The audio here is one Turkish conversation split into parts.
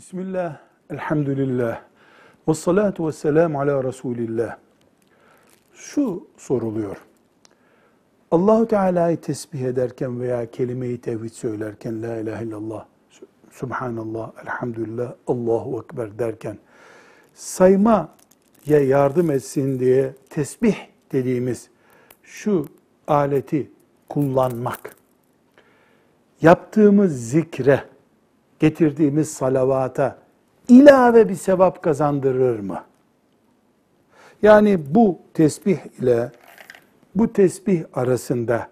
Bismillah, elhamdülillah, ve salatu ve selamu ala Resulillah. Şu soruluyor. Allahu Teala'yı tesbih ederken veya kelime-i tevhid söylerken la ilahe illallah, subhanallah, elhamdülillah, Allahu ekber derken saymaya yardım etsin diye tesbih dediğimiz şu aleti kullanmak yaptığımız zikre, getirdiğimiz salavata ilave bir sevap kazandırır mı? Yani bu tesbih ile bu tesbih arasında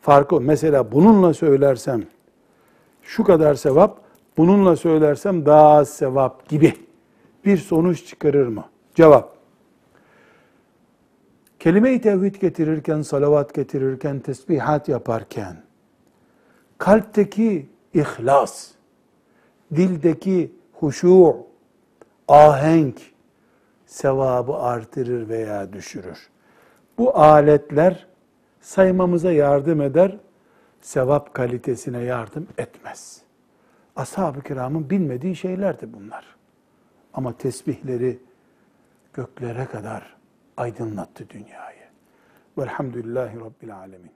farkı mesela bununla söylersem şu kadar sevap, bununla söylersem daha az sevap gibi bir sonuç çıkarır mı? Cevap. Kelime-i tevhid getirirken, salavat getirirken, tesbihat yaparken kalpteki ihlas, dildeki huşu, ahenk sevabı artırır veya düşürür. Bu aletler saymamıza yardım eder, sevap kalitesine yardım etmez. Ashab-ı kiramın bilmediği şeylerdi bunlar. Ama tesbihleri göklere kadar aydınlattı dünyayı. Velhamdülillahi Rabbil Alemin.